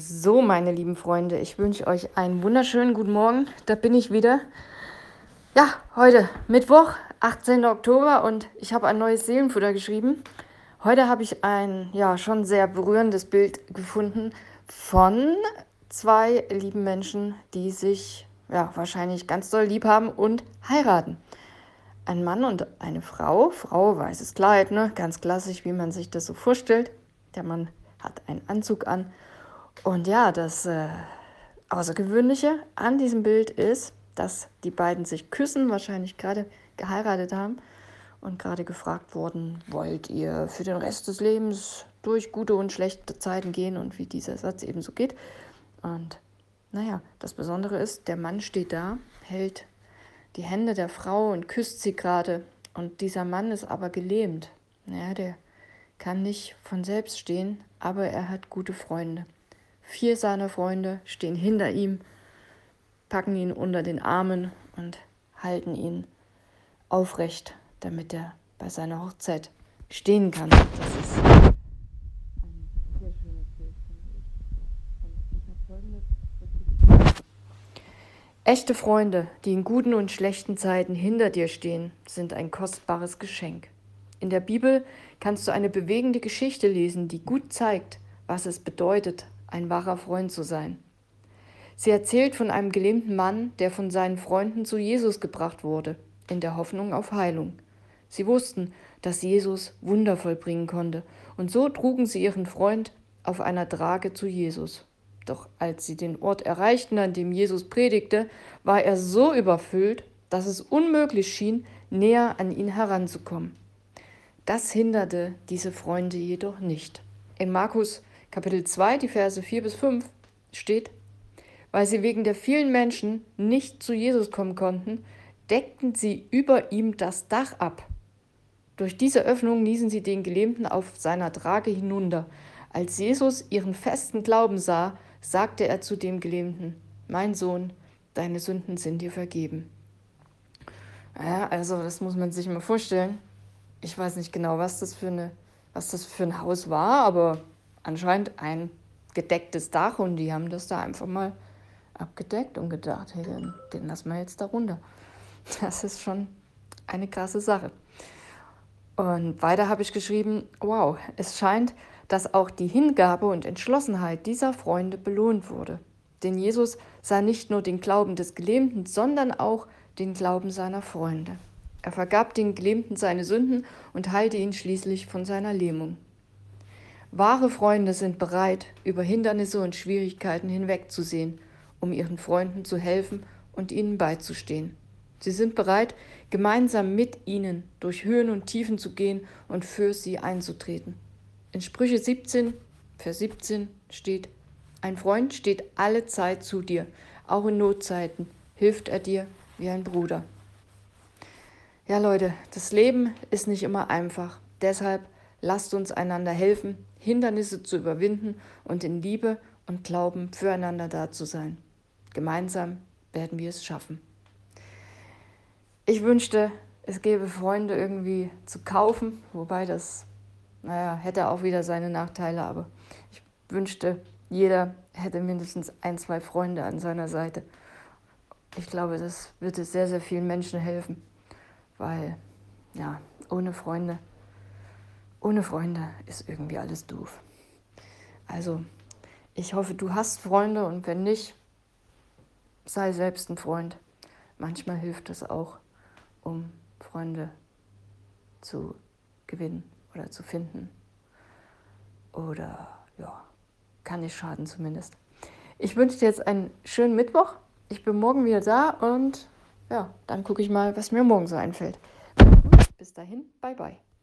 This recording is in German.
So, meine lieben Freunde, ich wünsche euch einen wunderschönen guten Morgen. Da bin ich wieder. Ja, heute Mittwoch, 18. Oktober und ich habe ein neues Seelenfutter geschrieben. Heute habe ich ein ja schon sehr berührendes Bild gefunden von zwei lieben Menschen, die sich ja wahrscheinlich ganz doll lieb haben und heiraten. Ein Mann und eine Frau. Frau weißes Kleid, ne, ganz klassisch, wie man sich das so vorstellt. Der Mann hat einen Anzug an und ja, das äh, Außergewöhnliche an diesem Bild ist, dass die beiden sich küssen, wahrscheinlich gerade geheiratet haben und gerade gefragt wurden, wollt ihr für den Rest des Lebens durch gute und schlechte Zeiten gehen und wie dieser Satz eben so geht. Und naja, das Besondere ist, der Mann steht da, hält die Hände der Frau und küsst sie gerade. Und dieser Mann ist aber gelähmt. Ja, der kann nicht von selbst stehen, aber er hat gute Freunde. Vier seiner Freunde stehen hinter ihm, packen ihn unter den Armen und halten ihn aufrecht, damit er bei seiner Hochzeit stehen kann. Das ist Echte Freunde, die in guten und schlechten Zeiten hinter dir stehen, sind ein kostbares Geschenk. In der Bibel kannst du eine bewegende Geschichte lesen, die gut zeigt, was es bedeutet, ein wahrer Freund zu sein. Sie erzählt von einem gelähmten Mann, der von seinen Freunden zu Jesus gebracht wurde, in der Hoffnung auf Heilung. Sie wussten, dass Jesus Wunder vollbringen konnte, und so trugen sie ihren Freund auf einer Trage zu Jesus. Doch als sie den Ort erreichten, an dem Jesus predigte, war er so überfüllt, dass es unmöglich schien, näher an ihn heranzukommen. Das hinderte diese Freunde jedoch nicht. In Markus Kapitel 2, die Verse 4 bis 5 steht, weil sie wegen der vielen Menschen nicht zu Jesus kommen konnten, deckten sie über ihm das Dach ab. Durch diese Öffnung ließen sie den Gelähmten auf seiner Trage hinunter. Als Jesus ihren festen Glauben sah, sagte er zu dem Gelähmten, Mein Sohn, deine Sünden sind dir vergeben. Ja, also das muss man sich mal vorstellen. Ich weiß nicht genau, was das für, eine, was das für ein Haus war, aber anscheinend ein gedecktes Dach und die haben das da einfach mal abgedeckt und gedacht, hey, den, den lassen wir jetzt da runter. Das ist schon eine krasse Sache. Und weiter habe ich geschrieben, wow, es scheint, dass auch die Hingabe und Entschlossenheit dieser Freunde belohnt wurde. Denn Jesus sah nicht nur den Glauben des Gelähmten, sondern auch den Glauben seiner Freunde. Er vergab den Gelähmten seine Sünden und heilte ihn schließlich von seiner Lähmung. Wahre Freunde sind bereit, über Hindernisse und Schwierigkeiten hinwegzusehen, um ihren Freunden zu helfen und ihnen beizustehen. Sie sind bereit, gemeinsam mit ihnen durch Höhen und Tiefen zu gehen und für sie einzutreten. In Sprüche 17, Vers 17 steht, ein Freund steht alle Zeit zu dir, auch in Notzeiten hilft er dir wie ein Bruder. Ja Leute, das Leben ist nicht immer einfach. Deshalb lasst uns einander helfen, Hindernisse zu überwinden und in Liebe und Glauben füreinander da zu sein. Gemeinsam werden wir es schaffen. Ich wünschte, es gäbe Freunde irgendwie zu kaufen, wobei das, naja, hätte auch wieder seine Nachteile, aber ich wünschte, jeder hätte mindestens ein, zwei Freunde an seiner Seite. Ich glaube, das würde sehr, sehr vielen Menschen helfen, weil, ja, ohne Freunde ohne Freunde ist irgendwie alles doof. Also, ich hoffe, du hast Freunde und wenn nicht, sei selbst ein Freund. Manchmal hilft es auch, um Freunde zu gewinnen oder zu finden. Oder ja, kann nicht schaden zumindest. Ich wünsche dir jetzt einen schönen Mittwoch. Ich bin morgen wieder da und ja, dann gucke ich mal, was mir morgen so einfällt. Bis dahin, bye bye.